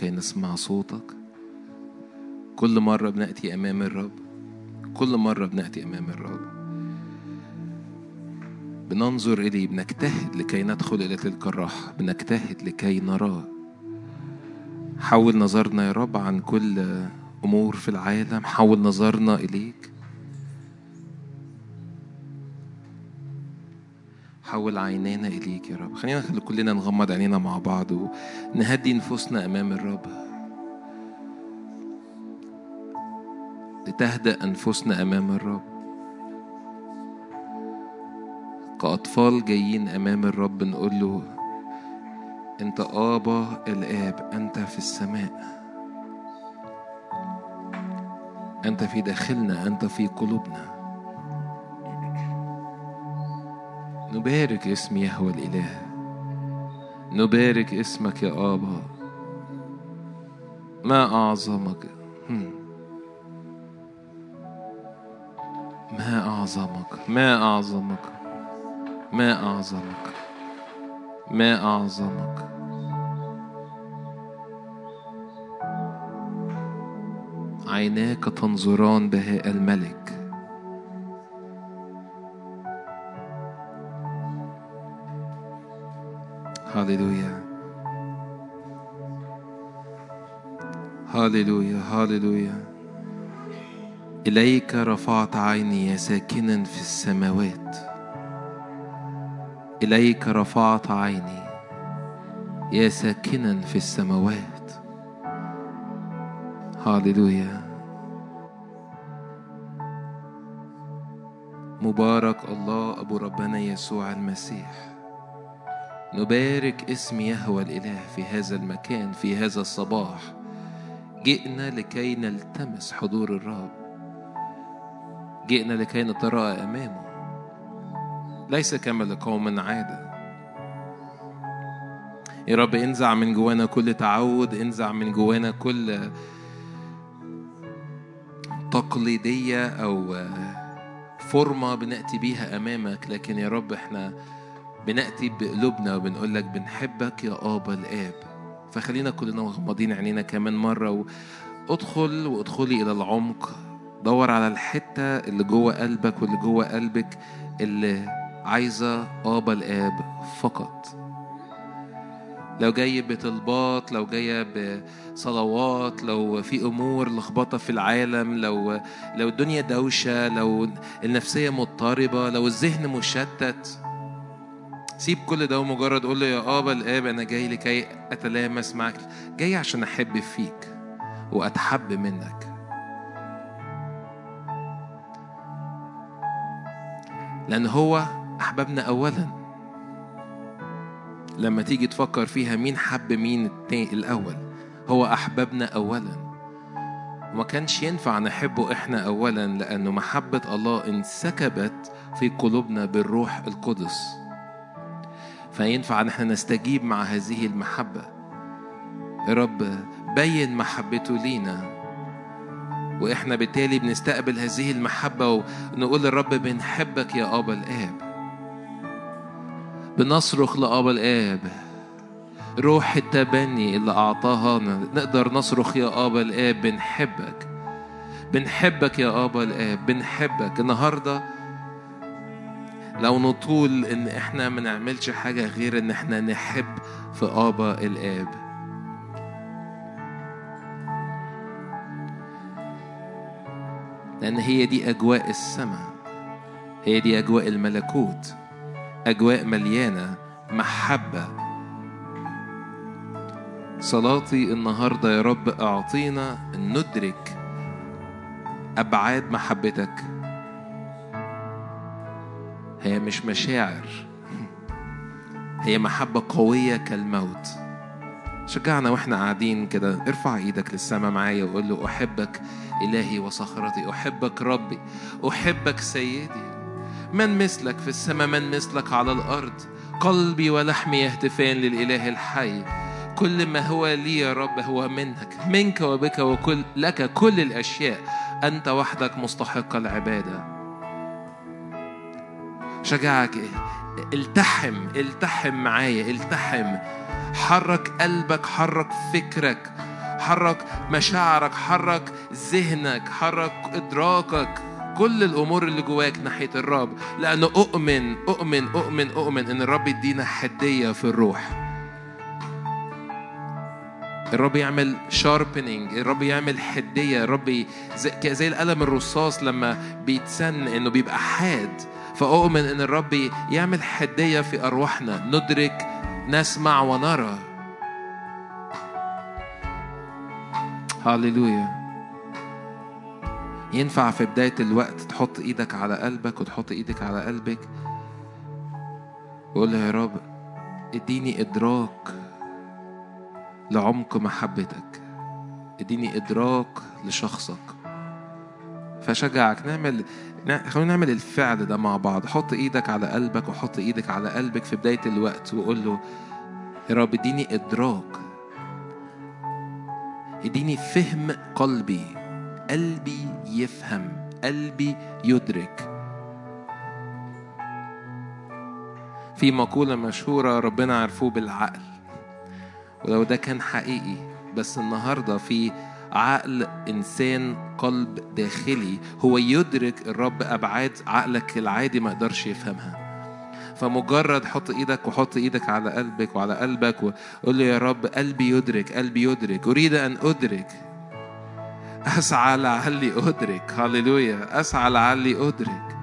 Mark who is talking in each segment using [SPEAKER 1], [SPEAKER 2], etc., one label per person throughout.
[SPEAKER 1] كي نسمع صوتك. كل مرة بنأتي أمام الرب. كل مرة بنأتي أمام الرب. بننظر إليه بنجتهد لكي ندخل إلى تلك الراحة. بنجتهد لكي نراه حول نظرنا يا رب عن كل أمور في العالم. حول نظرنا إليك. حول عينينا إليك يا رب. خلينا نخلي كلنا نغمض عينينا مع بعض ونهدي نفوسنا أمام الرب. لتهدأ أنفسنا أمام الرب. كأطفال جايين أمام الرب نقول له أنت آبا الآب أنت في السماء. أنت في داخلنا أنت في قلوبنا. نبارك اسم يهوى الإله. نبارك اسمك يا آبا. ما أعظمك. ما أعظمك؟ ما أعظمك؟ ما أعظمك؟ ما أعظمك؟ عيناك تنظران بهاء الملك. هاليلويا هاليلويا هاليلويا إليك رفعت عيني يا ساكنا في السماوات. إليك رفعت عيني يا ساكنا في السماوات. هاليلويا مبارك الله أبو ربنا يسوع المسيح. نبارك اسم يهوى الإله في هذا المكان في هذا الصباح. جئنا لكي نلتمس حضور الرب. جئنا لكي نتراءى أمامه. ليس كما لقوم عادة. يا رب انزع من جوانا كل تعود انزع من جوانا كل تقليدية أو فورمة بنأتي بيها أمامك. لكن يا رب إحنا بنأتي بقلوبنا وبنقول لك بنحبك يا آبا الآب. فخلينا كلنا مغمضين عينينا كمان مرة وأدخل وأدخلي إلى العمق. دور على الحتة اللي جوه قلبك واللي جوه قلبك اللي عايزة آبا الآب فقط. لو جاي بطلبات لو جاية بصلوات لو في أمور لخبطة في العالم لو لو الدنيا دوشة لو النفسية مضطربة لو الذهن مشتت سيب كل ده ومجرد قول له يا ابا الآب أنا جاي لكي أتلامس معك. جاي عشان أحب فيك وأتحب منك. لأن هو أحببنا اولا. لما تيجي تفكر فيها مين حب مين التاني الأول هو أحببنا اولا. وما كانش ينفع نحبه إحنا اولا لأنه محبة الله انسكبت في قلوبنا بالروح القدس. فينفع أن إحنا نستجيب مع هذه المحبة. يا رب بين محبته لينا. وإحنا بالتالي بنستقبل هذه المحبة ونقول للرب بنحبك يا أبا الآب. بنصرخ لأبا الآب. روح التبني اللي أعطاها. نقدر نصرخ يا أبا الآب بنحبك. بنحبك يا أبا الآب بنحبك. النهارده لو نطول إن إحنا ما نعملش حاجة غير إن إحنا نحب في آبا الآب. لأن هي دي أجواء السماء هي دي أجواء الملكوت أجواء مليانة محبة. صلاتي النهاردة يا رب أعطينا ان ندرك أبعاد محبتك. هي مش مشاعر. هي محبة قوية كالموت. شجعنا وإحنا قاعدين كده. ارفع إيدك للسماء معايا وقول له أحبك إلهي وصخرتي. أحبك ربي. أحبك سيدي. من مثلك في السماء من مثلك على الأرض. قلبي ولحمي يهتفان للإله الحي. كل ما هو لي يا رب هو منك. منك وبك وكل لك كل الأشياء. أنت وحدك مستحق العبادة. شجعك. التحم التحم معايا التحم. حرك قلبك حرك فكرك حرك مشاعرك حرك ذهنك حرك إدراكك. كل الأمور اللي جواك ناحية الرب. لأنه أؤمن أؤمن أؤمن أؤمن إن الرب يدينا حدية في الروح. الرب يعمل شاربنينج الرب يعمل حدية. الرب زي, زي القلم الرصاص لما بيتسن إنه بيبقى حاد. فأؤمن إن الرب يعمل حدية في أرواحنا. ندرك نسمع ونرى. هاليلويا ينفع في بداية الوقت تحط إيدك على قلبك وتحط إيدك على قلبك؟ وقول يا رب إديني إدراك لعمق محبتك. إديني إدراك لشخصك. فشجعك. نعمل خلونا نعمل الفعل ده مع بعض. حط إيدك على قلبك وحط إيدك على قلبك في بداية الوقت وقول له يا رب اديني إدراك. اديني فهم قلبي. قلبي يفهم. قلبي يدرك. في مقولة مشهورة ربنا عرفوه بالعقل. ولو ده كان حقيقي بس النهاردة في عقل إنسان قلب داخلي هو يدرك الرب أبعاد عقلك العادي ما يقدرش يفهمها. فمجرد حط إيدك وحط إيدك على قلبك وعلى قلبك وقول له يا رب قلبي يدرك قلبي يدرك أريد أن أدرك. أسعى لعلي أدرك. هللويا. أسعى لعلي أدرك.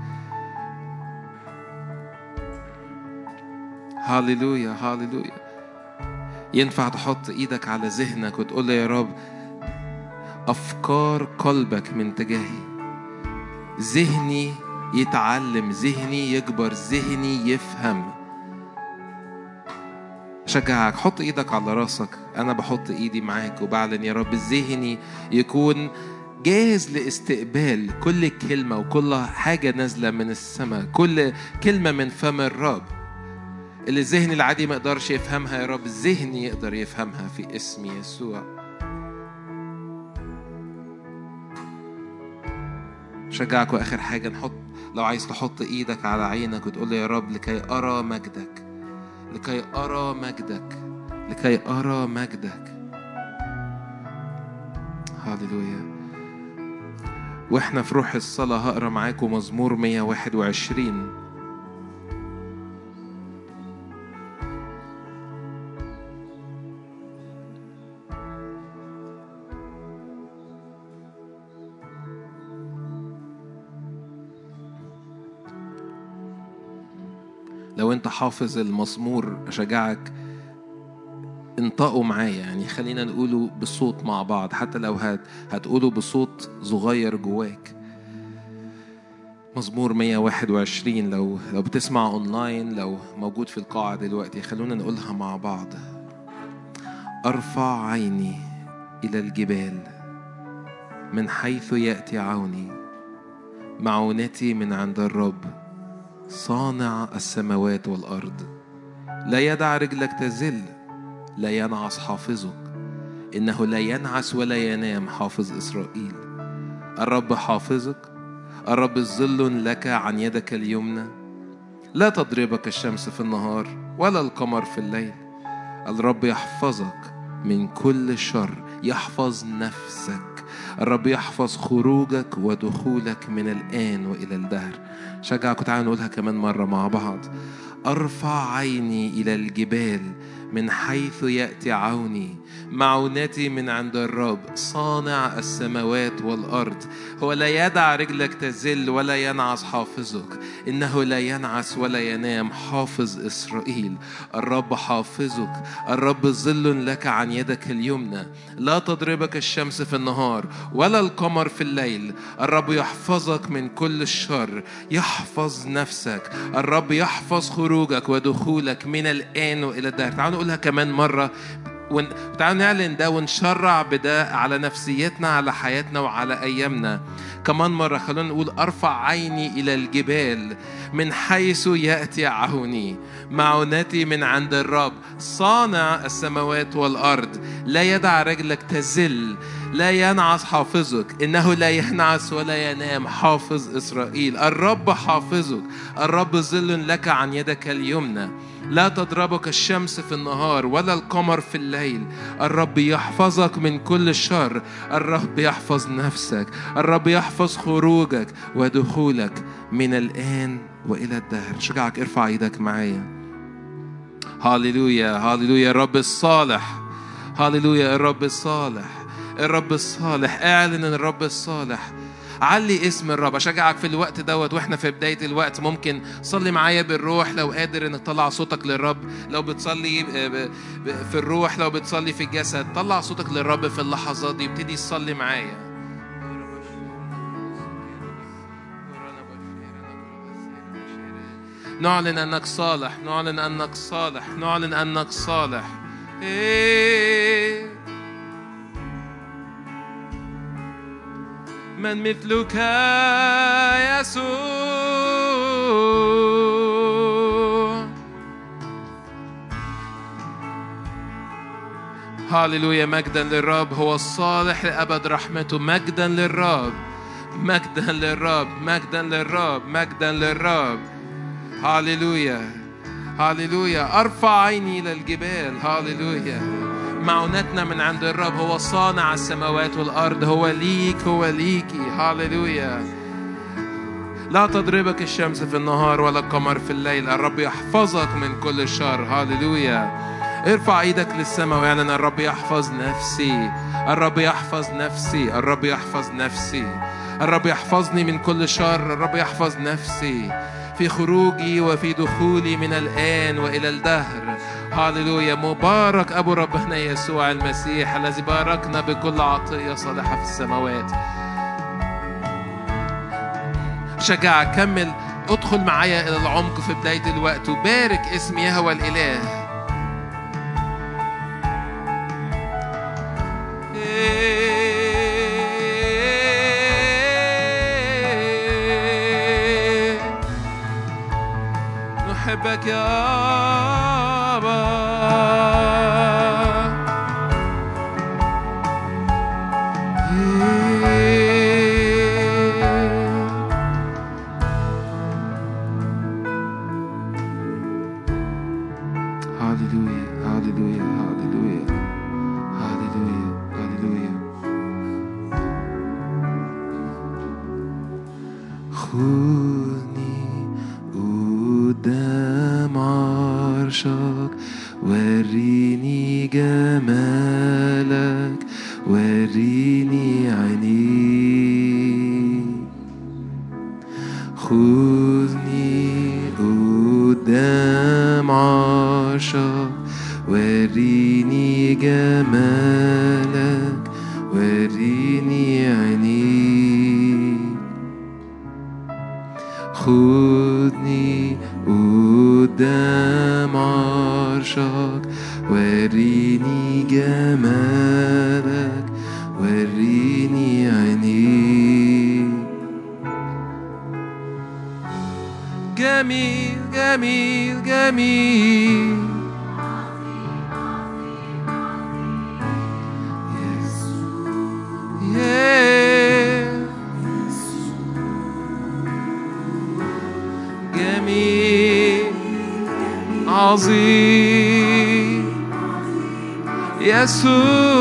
[SPEAKER 1] هللويا هللويا. ينفع تحط إيدك على ذهنك وتقول له يا رب أفكار قلبك من تجاهي. ذهني يتعلم ذهني يكبر ذهني يفهم. شجعك حط إيدك على راسك. أنا بحط إيدي معاك وبعلن يا رب ذهني يكون جاهز لاستقبال كل كلمة وكل حاجة نازلة من السماء كل كلمة من فم الرب. اللي الذهن العادي ما يقدرش يفهمها يا رب ذهني يقدر يفهمها في اسم يسوع. شجعك وآخر حاجة نحط لو عايز تحط إيدك على عينك وتقول يا رب لكي أرى مجدك لكي أرى مجدك لكي أرى مجدك. هاليلويا وإحنا في روح الصلاة هقرأ معاكم مزمور 121 لو انت حافظ المزمور أشجعك. انطقوا معايا يعني خلينا نقوله بصوت مع بعض. حتى لو هت هتقوله بصوت صغير جواك. مزمور 121 لو لو بتسمع أونلاين لو موجود في القاعة دلوقتي خلونا نقولها مع بعض. أرفع عيني إلى الجبال من حيث يأتي عوني. معونتي من عند الرب. صانع السماوات والأرض. لا يدع رجلك تزل لا ينعس حافظك. إنه لا ينعس ولا ينام حافظ إسرائيل. الرب حافظك الرب ظل لك عن يدك اليمنى. لا تضربك الشمس في النهار ولا القمر في الليل. الرب يحفظك من كل شر يحفظ نفسك. الرب يحفظ خروجك ودخولك من الآن وإلى الدهر. شجعك تعالوا نقولها كمان مرة مع بعض. أرفع عيني إلى الجبال من حيث يأتي عوني. معونتي من عند الرب. صانع السماوات والأرض. هو لا يدع رجلك تزل ولا ينعس حافظك. إنه لا ينعس ولا ينام حافظ إسرائيل. الرب حافظك. الرب ظل لك عن يدك اليمنى. لا تضربك الشمس في النهار ولا القمر في الليل. الرب يحفظك من كل الشر. يحفظ نفسك. الرب يحفظ خروجك ودخولك من الآن وإلى الدهر. تعالوا نقولها كمان مرة. وتعالوا نعلن ده ونشرع بده على نفسيتنا على حياتنا وعلى أيامنا. كمان مرة خلونا نقول أرفع عيني إلى الجبال من حيث يأتي عوني معونتي من عند الرب. صانع السماوات والأرض. لا يدع رجلك تزل. لا ينعس حافظك. إنه لا ينعس ولا ينام. حافظ إسرائيل. الرب حافظك. الرب ظل لك عن يدك اليمنى. لا تضربك الشمس في النهار ولا القمر في الليل. الرب يحفظك من كل شر. الرب يحفظ نفسك. الرب يحفظ خروجك ودخولك من الآن وإلى الدهر. شجعك ارفع إيدك معايا. هاليلويا هاليلويا الرب الصالح. هاليلويا الرب الصالح. الرب الصالح. اعلن الرب الصالح. علي اسم الرب. أشجعك في الوقت دوت وإحنا في بداية الوقت. ممكن صلي معايا بالروح لو قادر إنك تطلع صوتك للرب. لو بتصلي في الروح لو بتصلي في الجسد طلع صوتك للرب في اللحظات دي. ابتدي تصلي معايا. نعلن أنك صالح. نعلن أنك صالح. نعلن أنك صالح. إيه. من مثلك يسوع. هاليلويا مجدا للرب. هو الصالح لأبد رحمته. مجدا للرب. مجدا للرب. مجدا للرب. مجدا للرب. هاليلويا هاليلويا أرفع عيني إلى الجبال هاليلويا معونتنا من عند الرب هو صانع السماوات والأرض هو ليك هو ليكي هاليلويا لا تضربك الشمس في النهار ولا القمر في الليل. الرب يحفظك من كل شر. هاليلويا ارفع إيدك للسماء واعلن الرب يحفظ نفسي. الرب يحفظ نفسي. الرب يحفظ نفسي. الرب يحفظني من كل شر. الرب يحفظ نفسي. في خروجي وفي دخولي من الآن وإلى الدهر. هاليلويا مبارك أبو ربنا يسوع المسيح الذي باركنا بكل عطية صالحة في السماوات. شجعك كمل ادخل معايا إلى العمق في بداية الوقت. وبارك اسم يهوى الإله. backyard. جميل جميل جميل جميل عظيم يسوع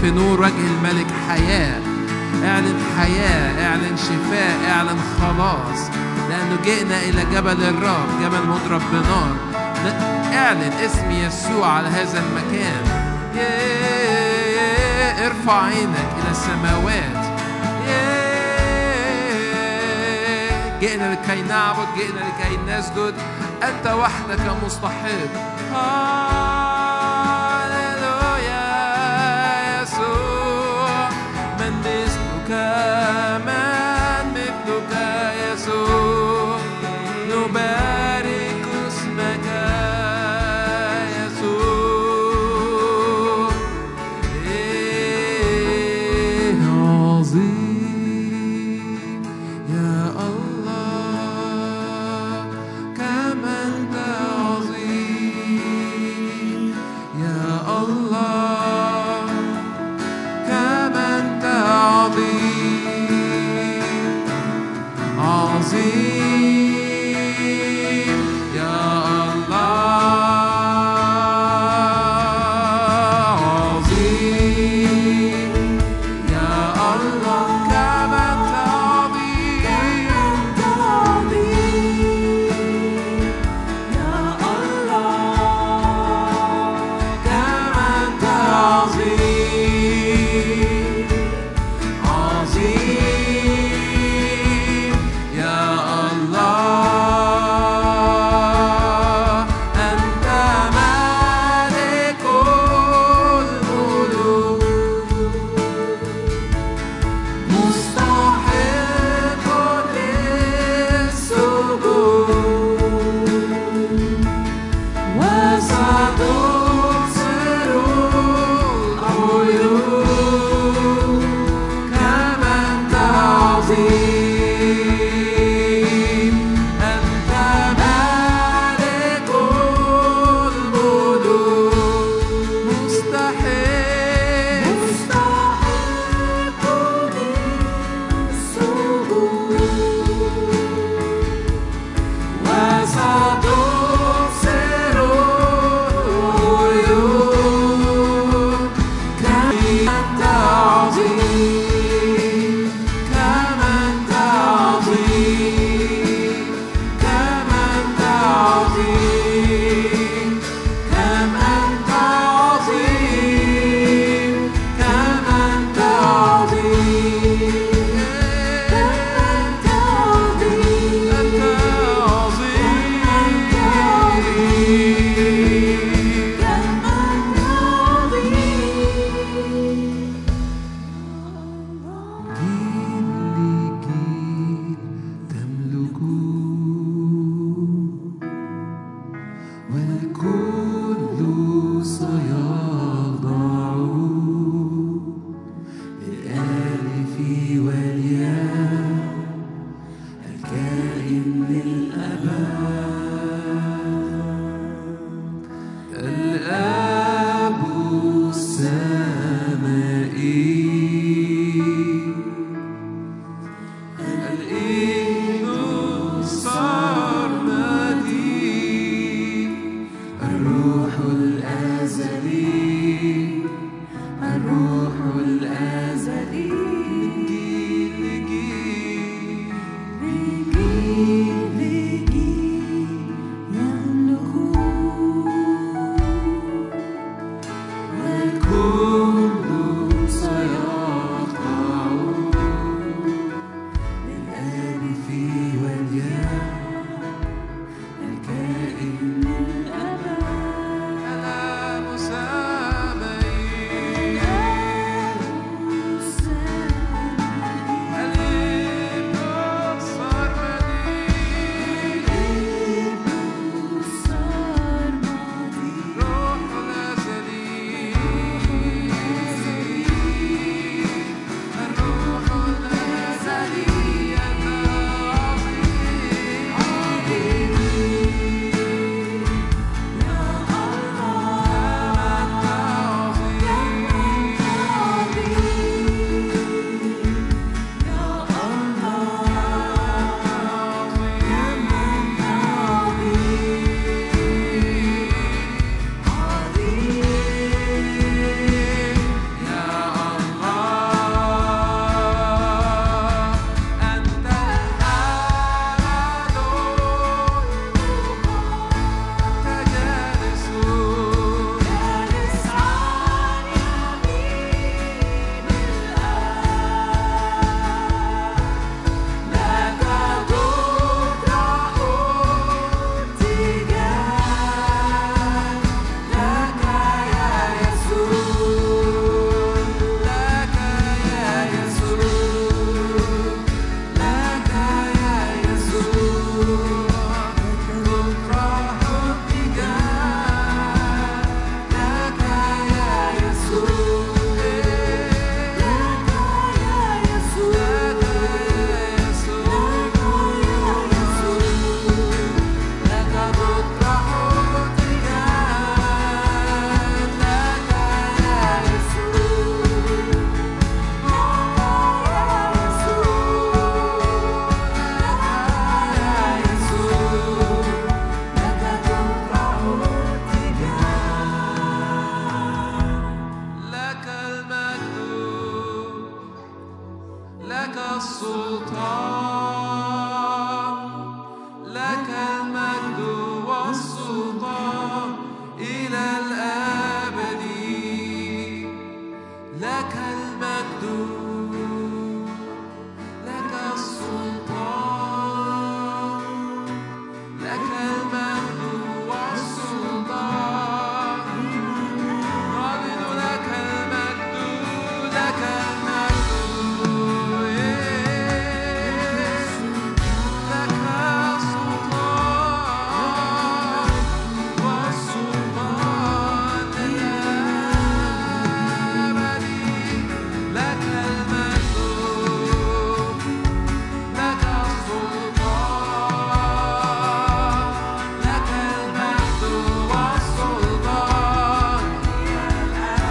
[SPEAKER 1] في نور وجه الملك حياة. اعلن حياة اعلن شفاء اعلن خلاص. لأنه جئنا إلى جبل الرب جبل مضرب بنار اعلن اسم يسوع على هذا المكان. ارفع عينك إلى السماوات. جئنا لكي نعبد جئنا لكي نسجد. أنت وحدك مستحق هاليلويا يسوع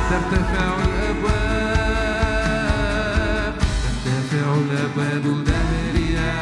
[SPEAKER 1] ترتفع الأبواب ترتفع الأبواب دهريا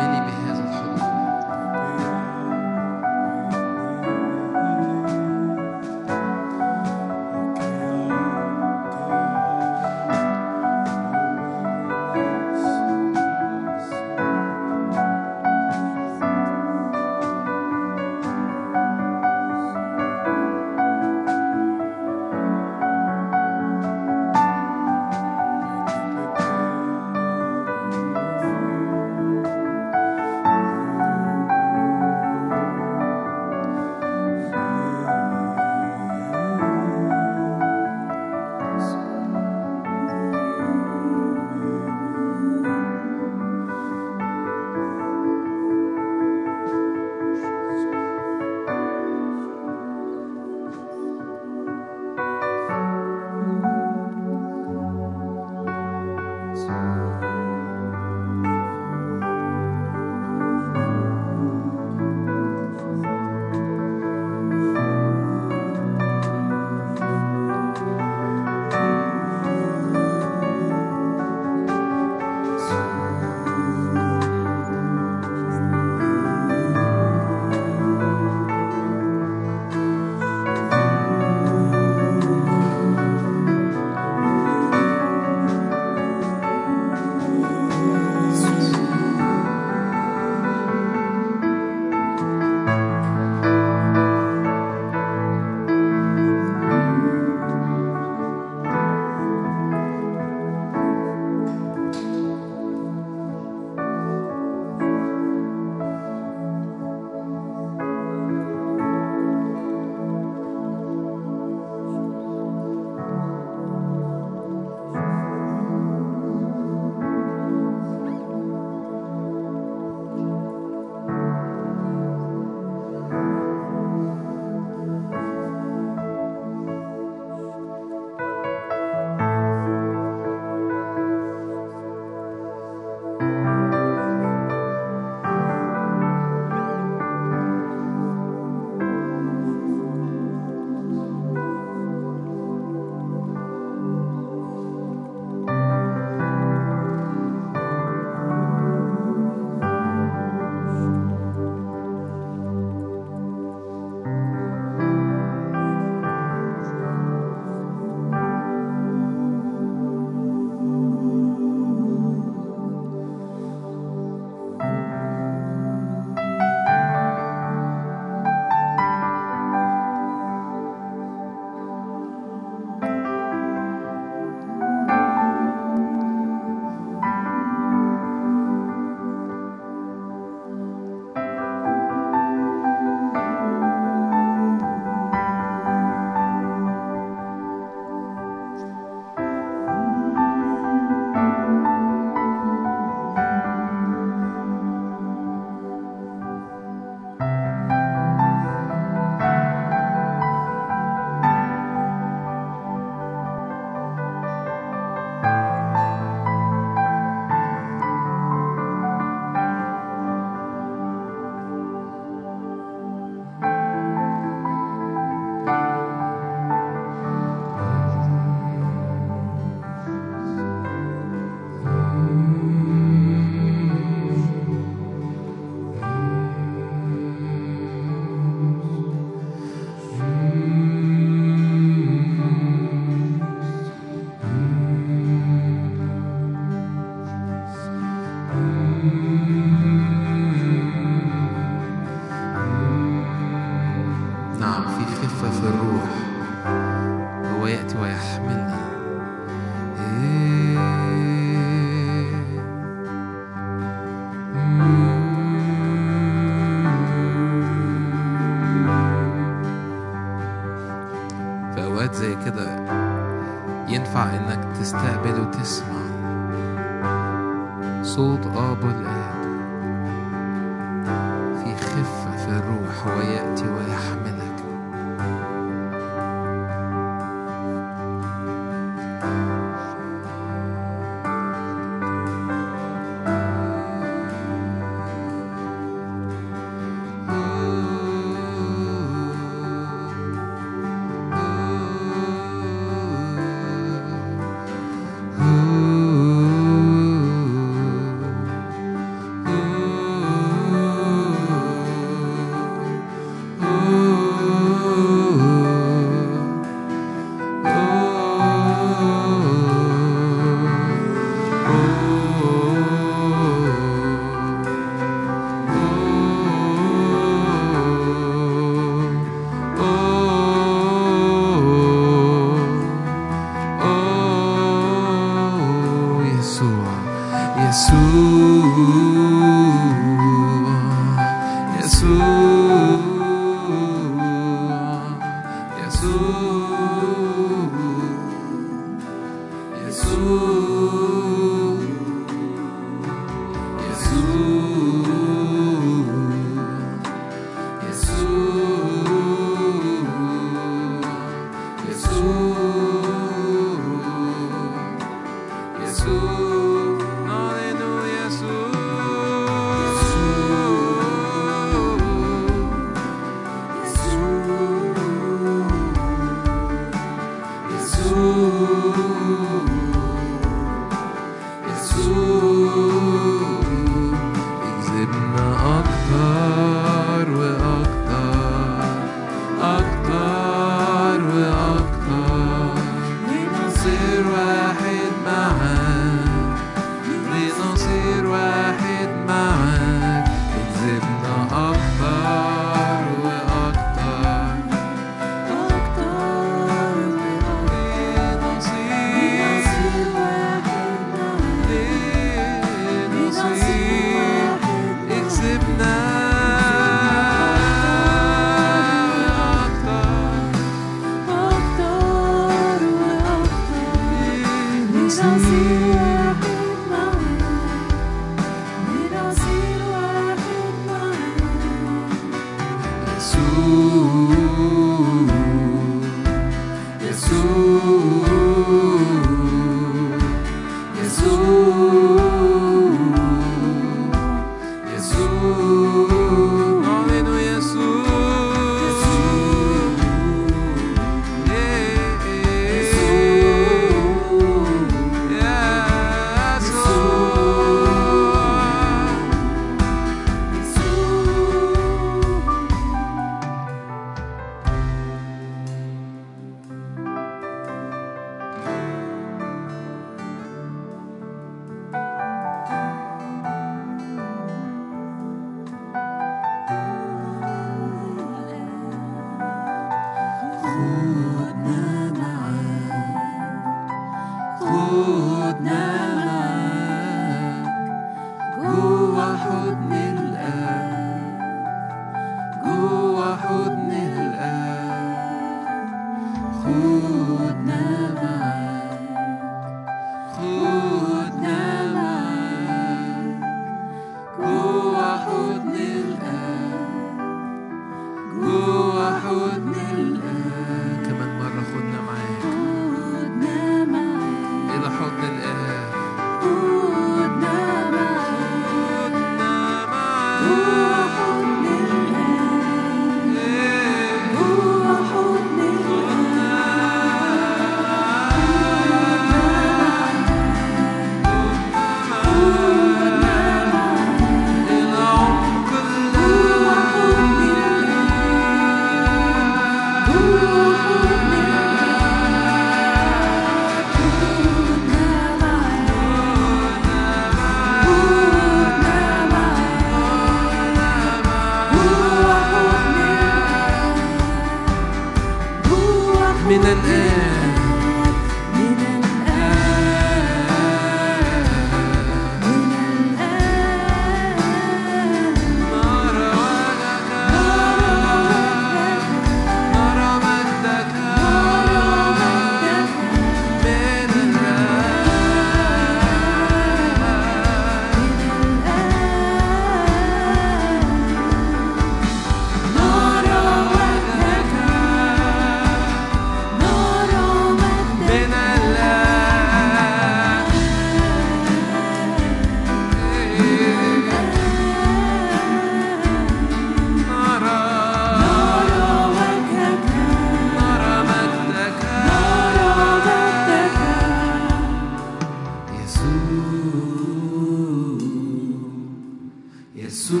[SPEAKER 1] يسوع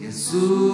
[SPEAKER 1] يسوع.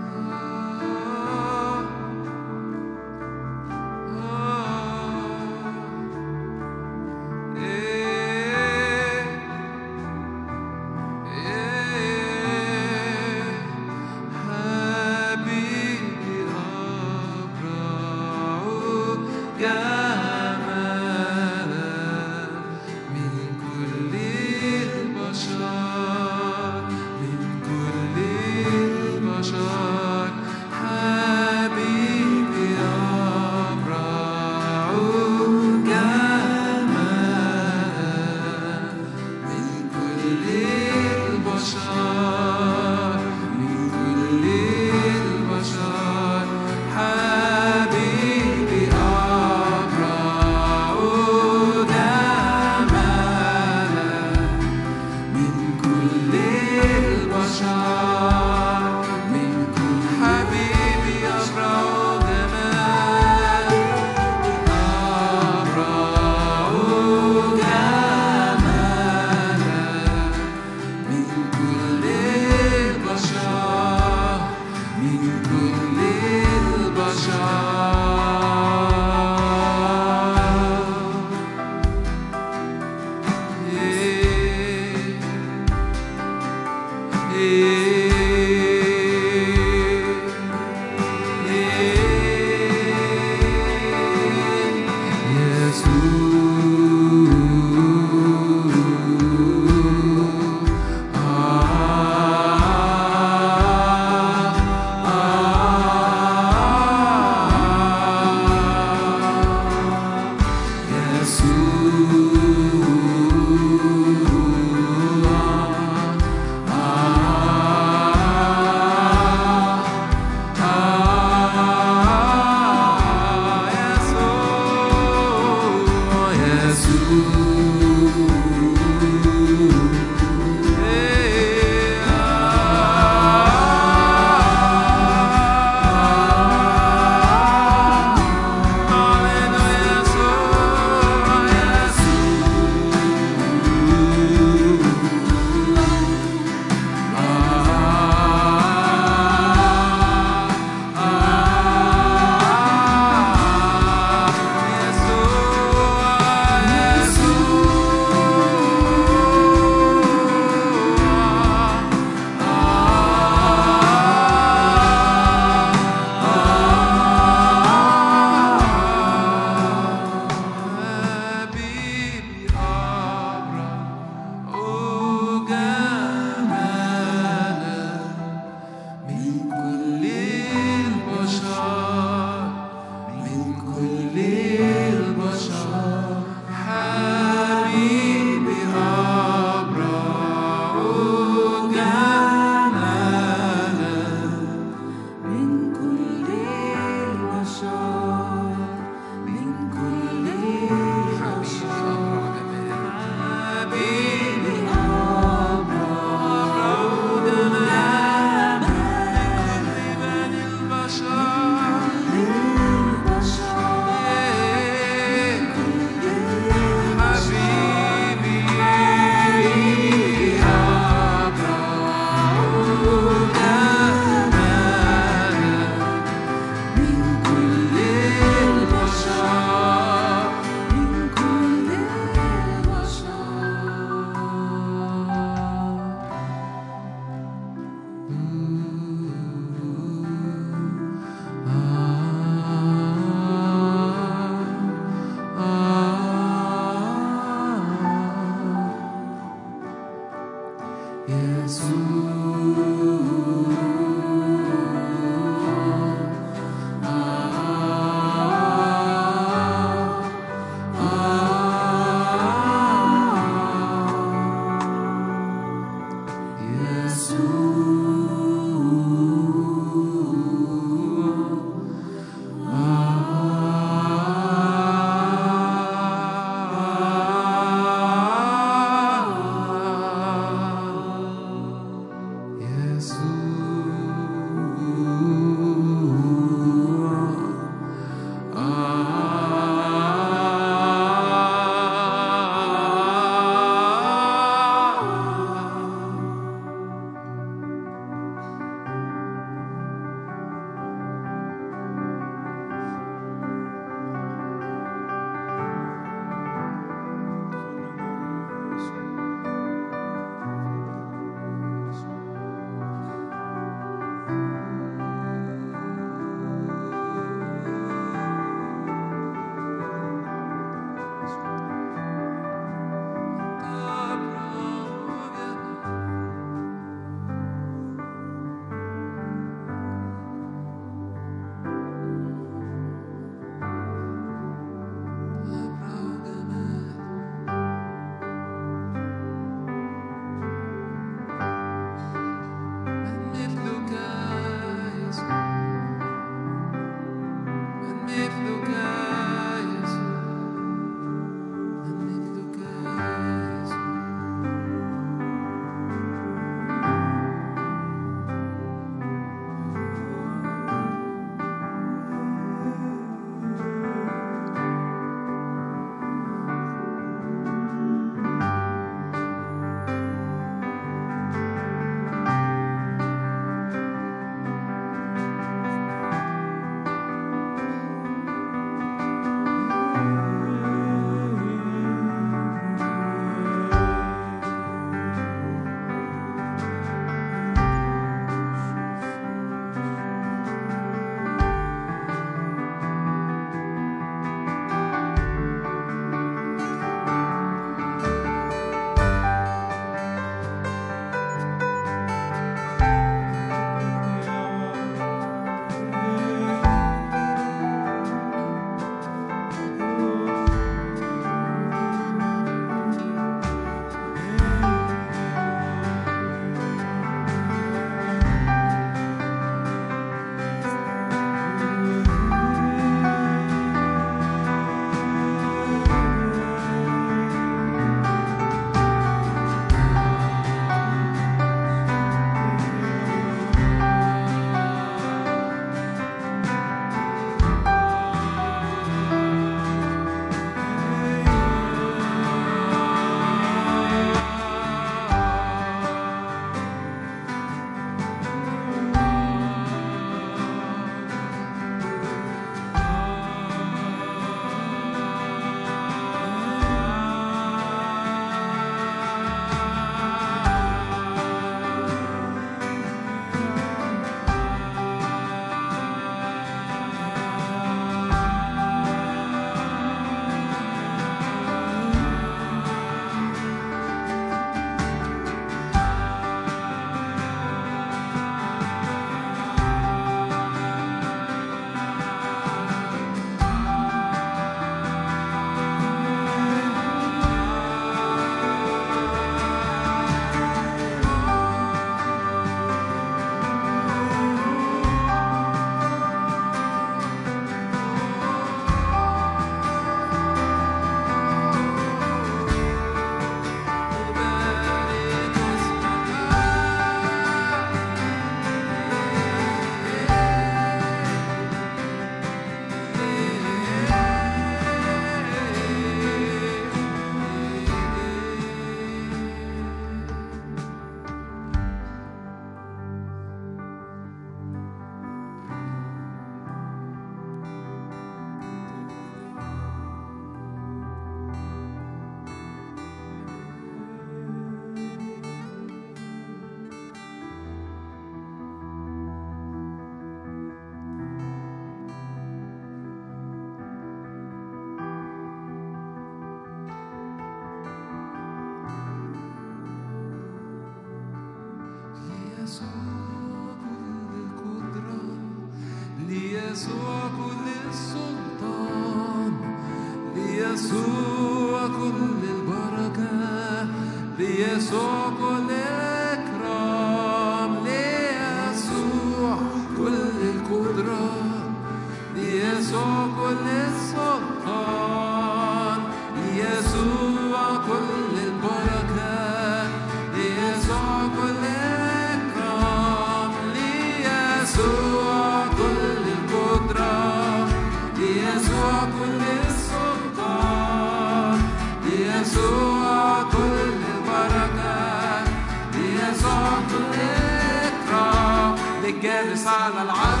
[SPEAKER 1] على العرش.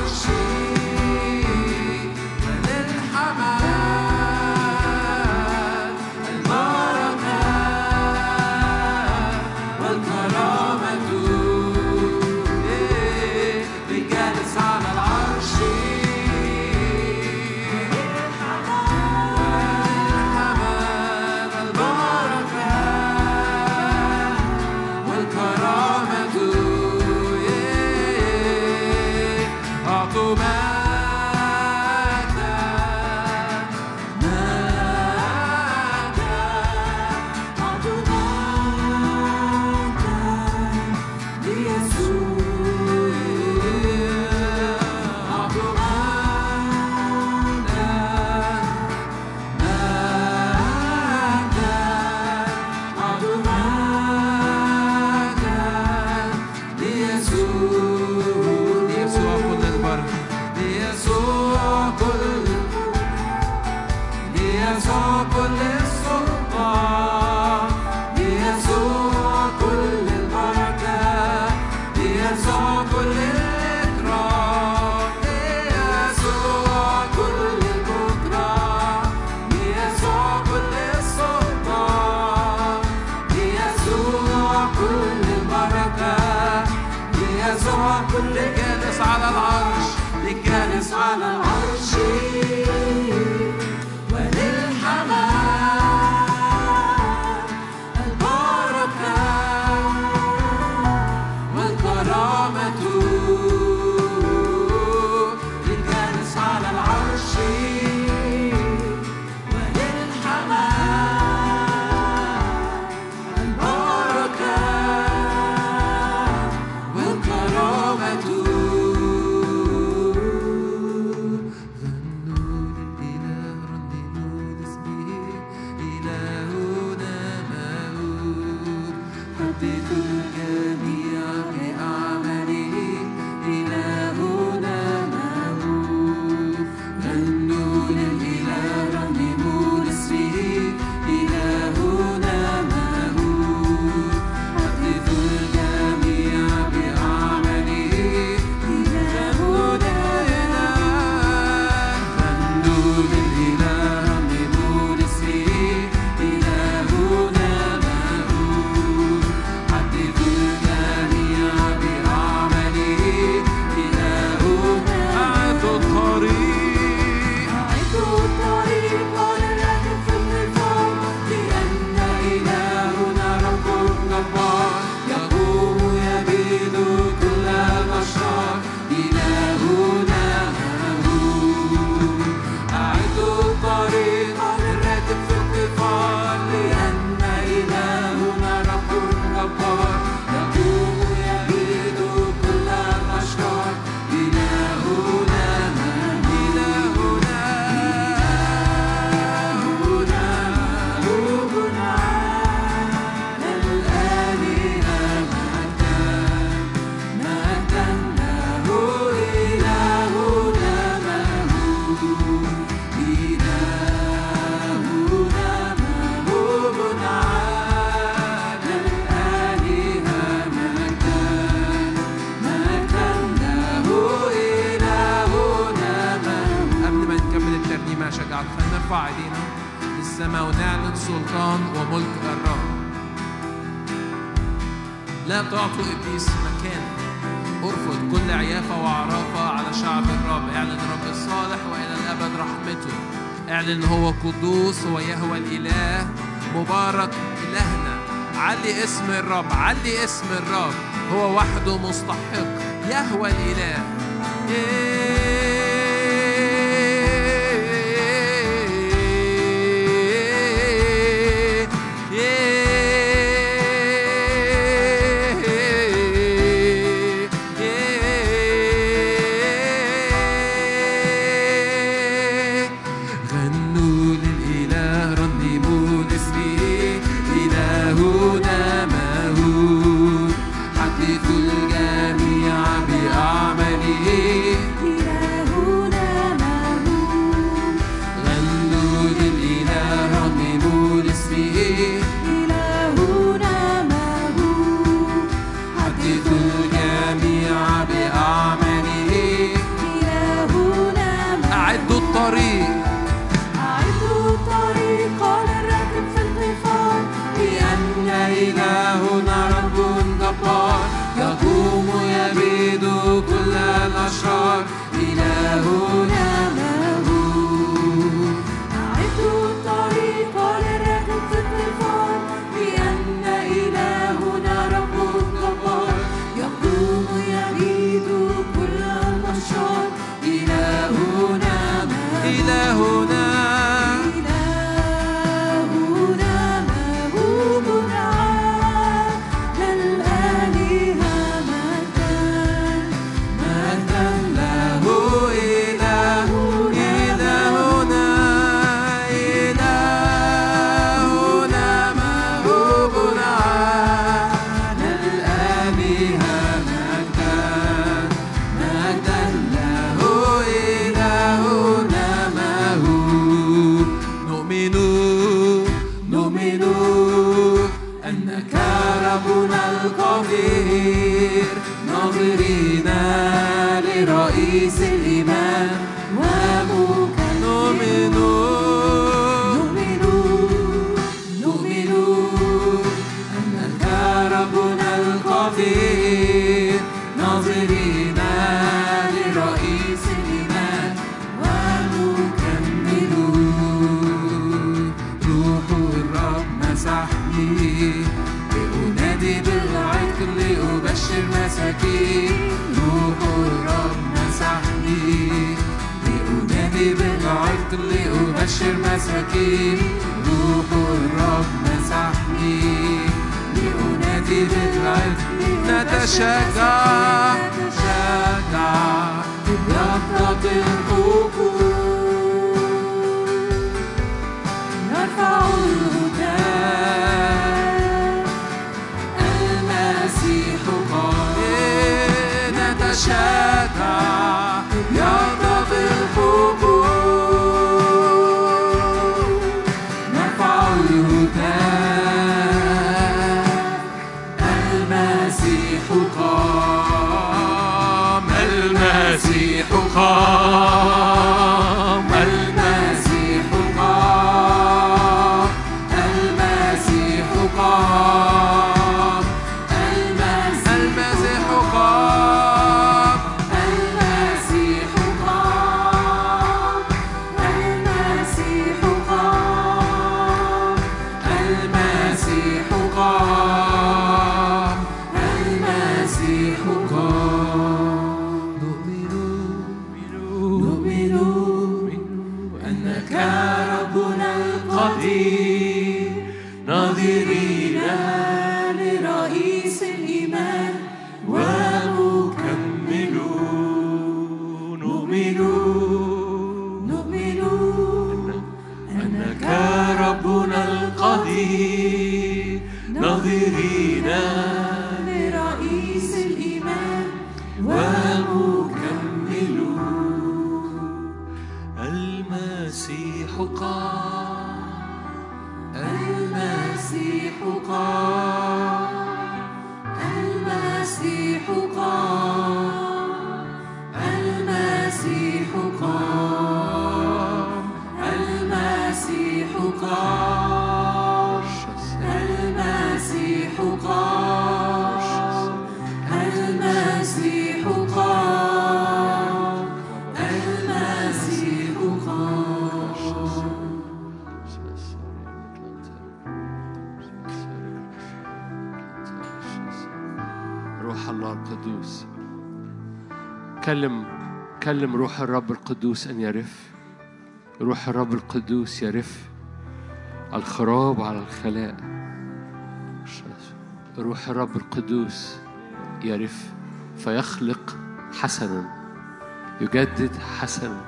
[SPEAKER 1] علي
[SPEAKER 2] مساكين روح الرب مسحني لأنادي بالعتق نتشجع. نتشجع. يبدأ الركوع
[SPEAKER 3] نرفع الهتاف
[SPEAKER 2] المسيح قائم نتشجع. كلم روح الرب القدوس أن يرف روح الرب القدوس يرف على الخراب وعلى الخلاء. روح الرب القدوس يرف فيخلق حسنا. يجدد حسنا.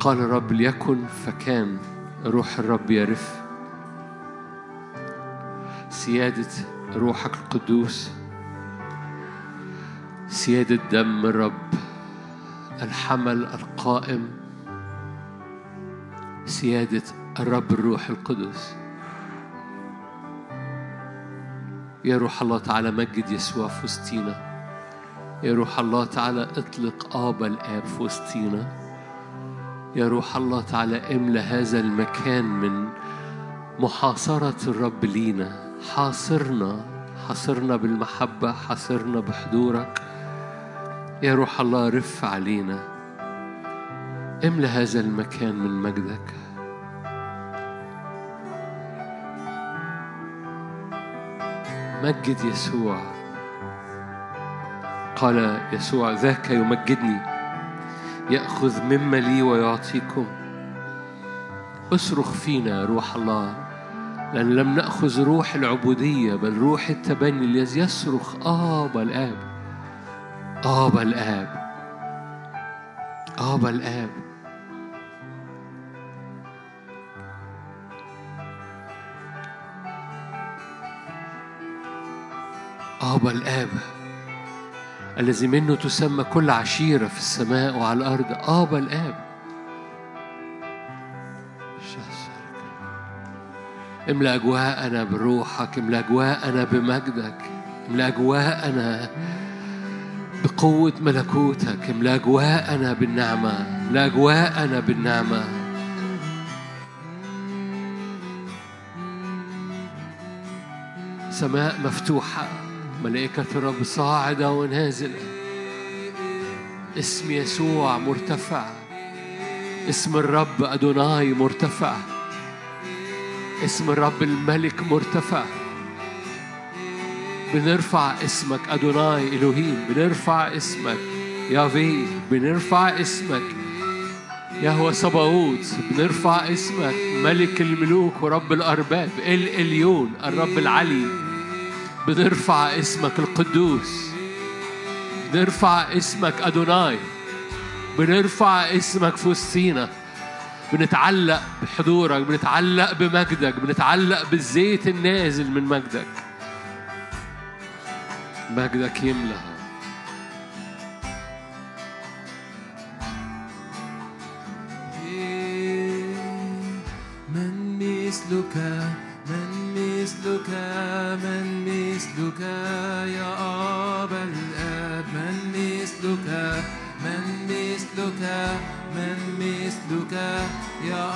[SPEAKER 2] قال الرب ليكن فكان. روح الرب يرف سيادة روحك القدوس. سيادة دم الرب الحمل القائم سيادة الرب الروح القدس. يا روح الله تعالى مجد يسوع في وسطينا. يا روح الله تعالى اطلق آبا الآب في وسطينا. يا روح الله تعالى املى هذا المكان من محاصرة الرب لينا. حاصرنا حاصرنا بالمحبة حاصرنا بحضورك. يا روح الله رف علينا. املى هذا المكان من مجدك. مجد يسوع. قال يسوع ذاك يمجدني. يأخذ مما لي ويعطيكم. اصرخ فينا روح الله. لأن لم نأخذ روح العبودية بل روح التبني. الذي يصرخ آبا الآب آبا الآب. آبا الآب. آبا الآب. الذي منه تسمى كل عشيرة في السماء وعلى الأرض. آبا الآب. املأ أجواءنا بروحك املأ أجواءنا بمجدك املأ أجواءنا بقوة ملكوتك املأ أجواءنا بالنعمة املأ أجواءنا بالنعمة. سماء مفتوحة ملائكة الرب صاعدة ونازلة. اسم يسوع مرتفع. اسم الرب أدوناي مرتفع. اسم الرب الملك مرتفع. بنرفع اسمك أدوناي إلهيم بنرفع اسمك. يافي بنرفع اسمك. يهوى صباوت بنرفع اسمك. ملك الملوك ورب الأرباب الإليون الرب العلي. بنرفع اسمك القدوس. بنرفع اسمك أدوناي. بنرفع اسمك في وسطينا بنتعلق بحضورك بنتعلق بمجدك بنتعلق بالزيت النازل من مجدك. مجدك يملى
[SPEAKER 1] من مثلك من مثلك من مثلك يا أبا الآب. من مثلك من مثلك من مثلك يا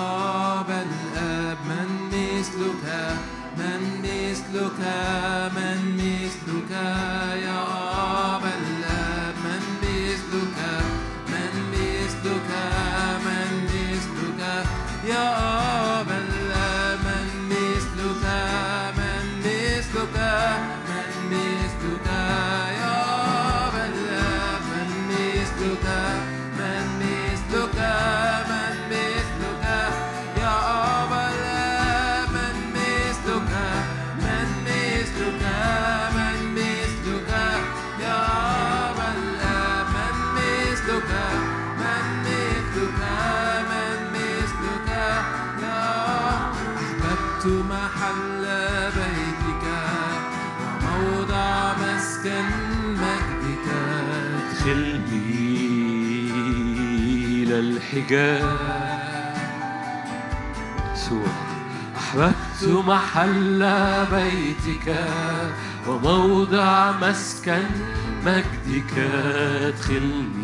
[SPEAKER 1] أبا الآب. من مثلك من مثلك من يا أبا
[SPEAKER 2] الحجاب. يسوع أحببت محل بيتك وموضع مسكن مجدك.
[SPEAKER 1] أدخلني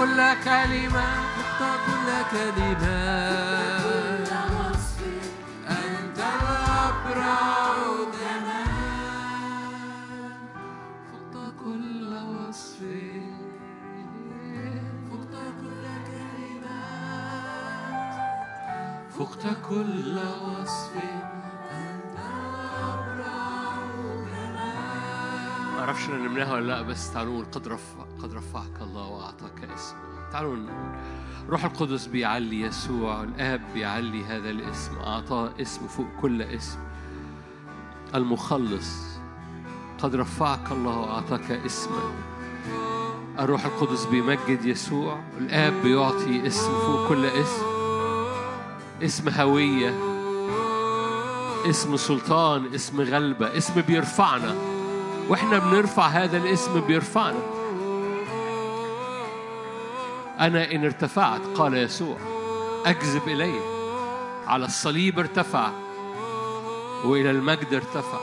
[SPEAKER 1] كل
[SPEAKER 2] كلمة
[SPEAKER 1] فقت كل كلمات أنت الأبرع جمال فقت كل وصف فقت كل كلمات
[SPEAKER 2] فقت كل وصف. أعرفش نلمناها ولا لا بس تعالوا نقول قد رفع قد رفعك الله وأعطاك اسم. تعالوا نقول روح القدس بيعلي يسوع الآب بيعلي هذا الاسم اعطاه اسم فوق كل اسم. المخلص قد رفعك الله وأعطاك اسما الروح القدس بيمجد يسوع الآب بيعطي اسم فوق كل اسم. اسم هوية اسم سلطان اسم غلبة اسم بيرفعنا. وإحنا بنرفع هذا الاسم بيرفعنا. أنا إن ارتفعت قال يسوع أجذب إلي. على الصليب ارتفع وإلى المجد ارتفع.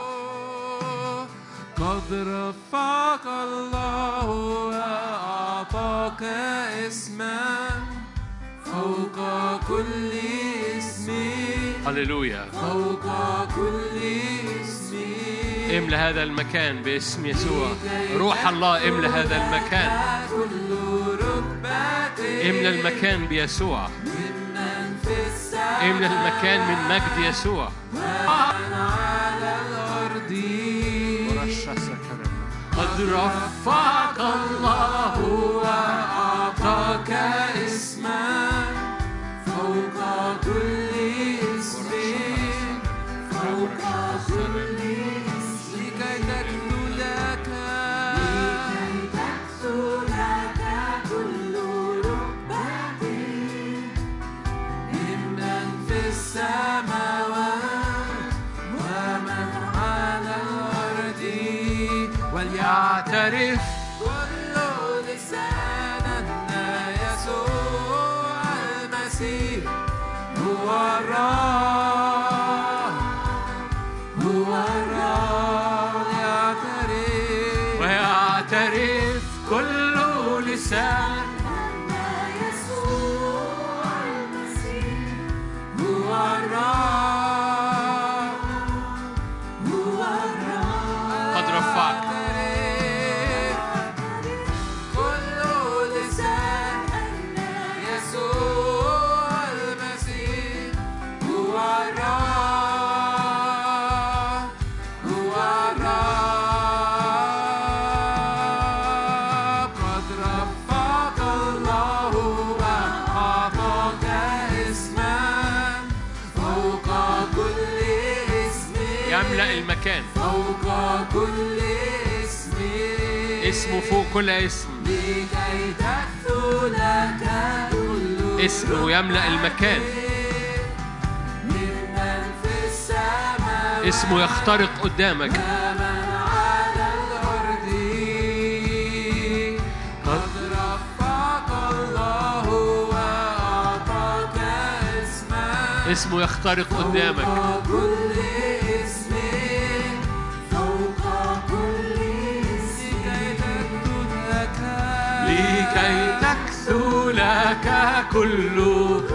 [SPEAKER 1] قد رفعك الله وأعطاك اسما فوق كل اسم.
[SPEAKER 2] هللويا.
[SPEAKER 1] فوق كل اسم.
[SPEAKER 2] املى هذا المكان باسم يسوع. روح الله املى هذا المكان. املى المكان بيسوع. املى المكان من مجد يسوع.
[SPEAKER 1] على الأرض
[SPEAKER 2] قد رفعك الله
[SPEAKER 1] وأعطاك اسما فوق كل if كل اسم. لكي تكثو لك كل
[SPEAKER 2] اسمه يملأ المكان.
[SPEAKER 1] ممن في السماء
[SPEAKER 2] اسمه يخترق قدامك.
[SPEAKER 1] ومن على الأرض قد رفعك الله وأعطاك اسما
[SPEAKER 2] اسمه يخترق قدامك.
[SPEAKER 1] لك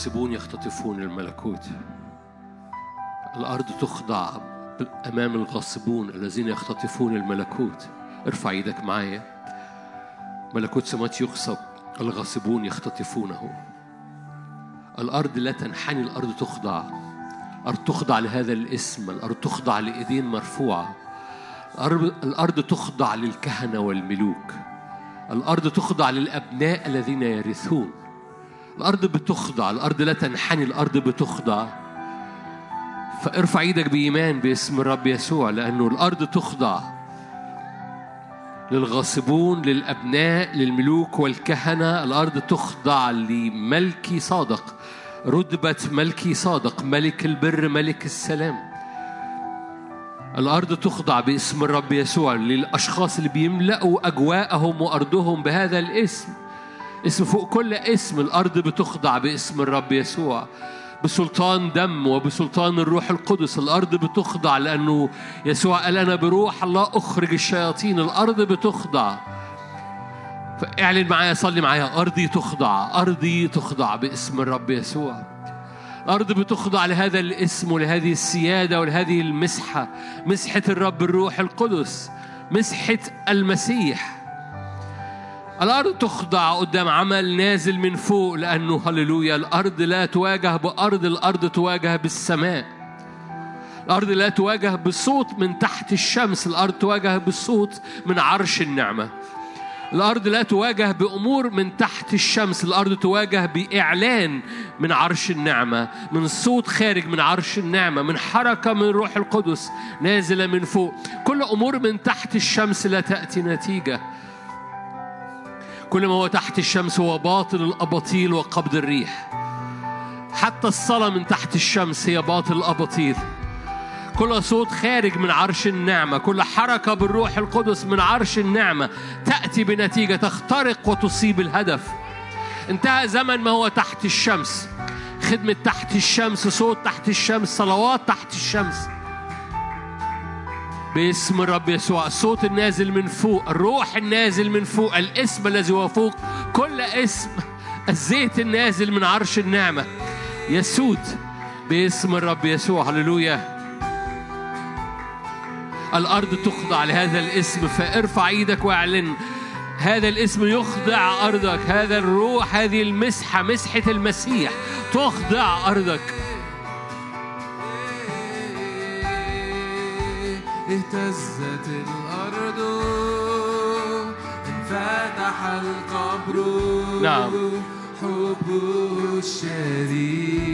[SPEAKER 2] الغاصبون يختطفون الملكوت. الأرض تخضع أمام الغاصبون الذين يختطفون الملكوت. ارفع إيدك معايا. ملكوت سماوات يغصب. الغاصبون يختطفونه. الأرض لا تنحني الأرض تخضع. الأرض تخضع لهذا الاسم. الأرض تخضع لإيدين مرفوعة. الأرض, الأرض تخضع للكهنة والملوك. الأرض تخضع للأبناء الذين يرثون. الأرض بتخضع الأرض لا تنحني الأرض بتخضع. فارفع إيدك بإيمان باسم الرب يسوع لأنه الأرض تخضع للغاصبون للأبناء للملوك والكهنة. الأرض تخضع لملكي صادق رتبة ملكي صادق ملك البر ملك السلام. الأرض تخضع باسم الرب يسوع للأشخاص اللي بيملأوا أجواءهم وأرضهم بهذا الاسم. اسم فوق كل اسم الأرض بتخضع باسم الرب يسوع. بسلطان دم وبسلطان الروح القدس الأرض بتخضع لأنه يسوع قال أنا بروح الله أخرج الشياطين الأرض بتخضع. فاعلن معايا صلي معايا. أرضي تخضع أرضي تخضع باسم الرب يسوع. الأرض بتخضع لهذا الاسم ولهذه السيادة ولهذه المسحة مسحة الرب الروح القدس مسحة المسيح. الأرض تخضع قدام عمل نازل من فوق لأنه هللويا الأرض لا تواجه بأرض الأرض تواجه بالسماء. الأرض لا تواجه بصوت من تحت الشمس الأرض تواجه بصوت من عرش النعمة. الأرض لا تواجه بأمور من تحت الشمس الأرض تواجه بإعلان من عرش النعمة من صوت خارج من عرش النعمة من حركة من روح القدس نازلة من فوق. كل أمور من تحت الشمس لا تأتي نتيجة. كل ما هو تحت الشمس هو باطل الأباطيل وقبض الريح. حتى الصلاة من تحت الشمس هي باطل الأباطيل. كل صوت خارج من عرش النعمة كل حركة بالروح القدس من عرش النعمة تأتي بنتيجة تخترق وتصيب الهدف. انتهى زمن ما هو تحت الشمس. خدمة تحت الشمس صوت تحت الشمس صلوات تحت الشمس. باسم الرب يسوع. الصوت النازل من فوق الروح النازل من فوق الاسم الذي هو فوق. كل اسم الزيت النازل من عرش النعمة. يسود باسم الرب يسوع. هللويا. الأرض تخضع لهذا الاسم فارفع إيدك واعلن. هذا الاسم يخضع أرضك. هذا الروح هذه المسحة مسحة المسيح تخضع أرضك.
[SPEAKER 1] اهتزت الأرض انفتح القبر
[SPEAKER 2] نعم.
[SPEAKER 1] حبه الشديد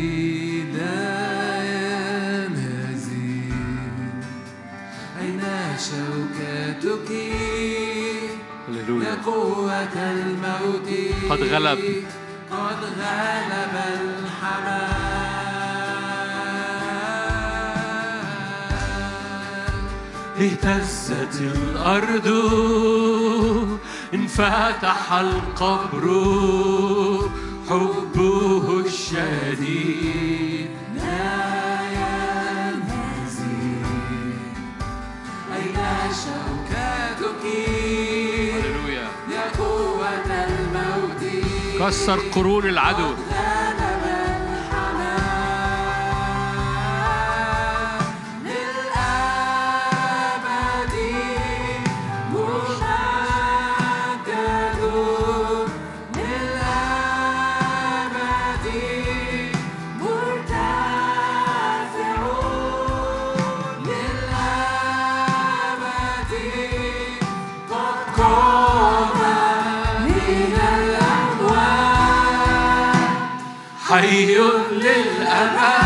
[SPEAKER 1] أين شوكتك؟ يا قوة الموت.
[SPEAKER 2] قد غلب.
[SPEAKER 1] قد غلب الحمام.
[SPEAKER 2] اهتزت الأرض انفتح القبر حبه الشديد.
[SPEAKER 1] لا ينهزم أين شوكتك؟ يا قوة الموت.
[SPEAKER 2] كسر قرون العدو. حي للأبد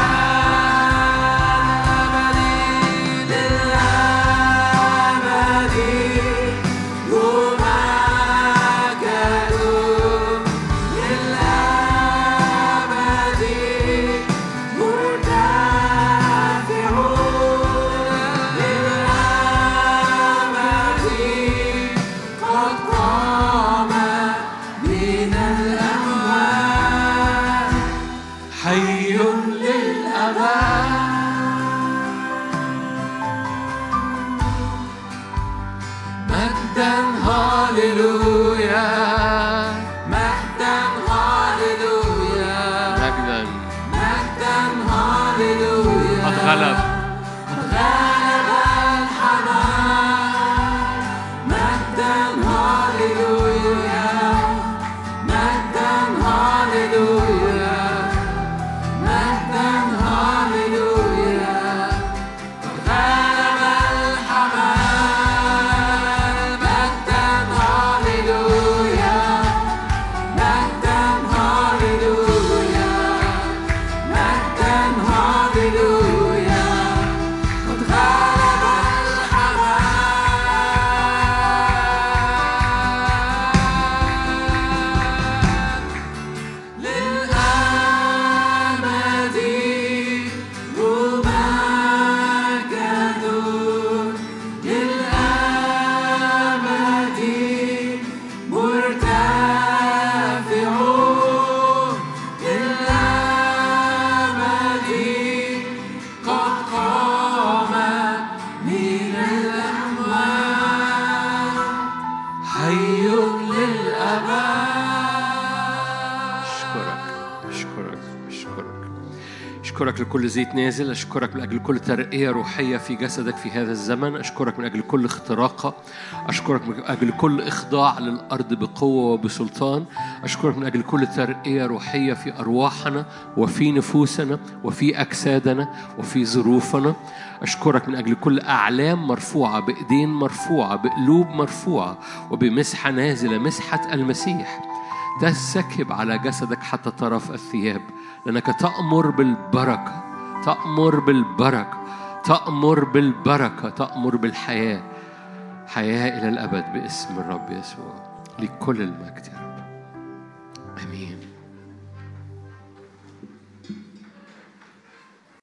[SPEAKER 2] لكل زيت نازل أشكرك من أجل كل ترقية روحية في جسدك في هذا الزمن أشكرك من أجل كل اختراقة أشكرك من أجل كل إخضاع للأرض بقوة وبسلطان أشكرك من أجل كل ترقية روحية في أرواحنا وفي نفوسنا وفي أجسادنا وفي ظروفنا أشكرك من أجل كل أعلام مرفوعة بإيدين مرفوعة بقلوب مرفوعة وبمسحة نازلة مسحة المسيح. تسكب على جسدك حتى طرف الثياب لأنك تأمر بالبركة تأمر بالبركة تأمر بالبركة تأمر بالحياة. حياة إلى الأبد باسم الرب يسوع لكل المجد يا رب. آمين.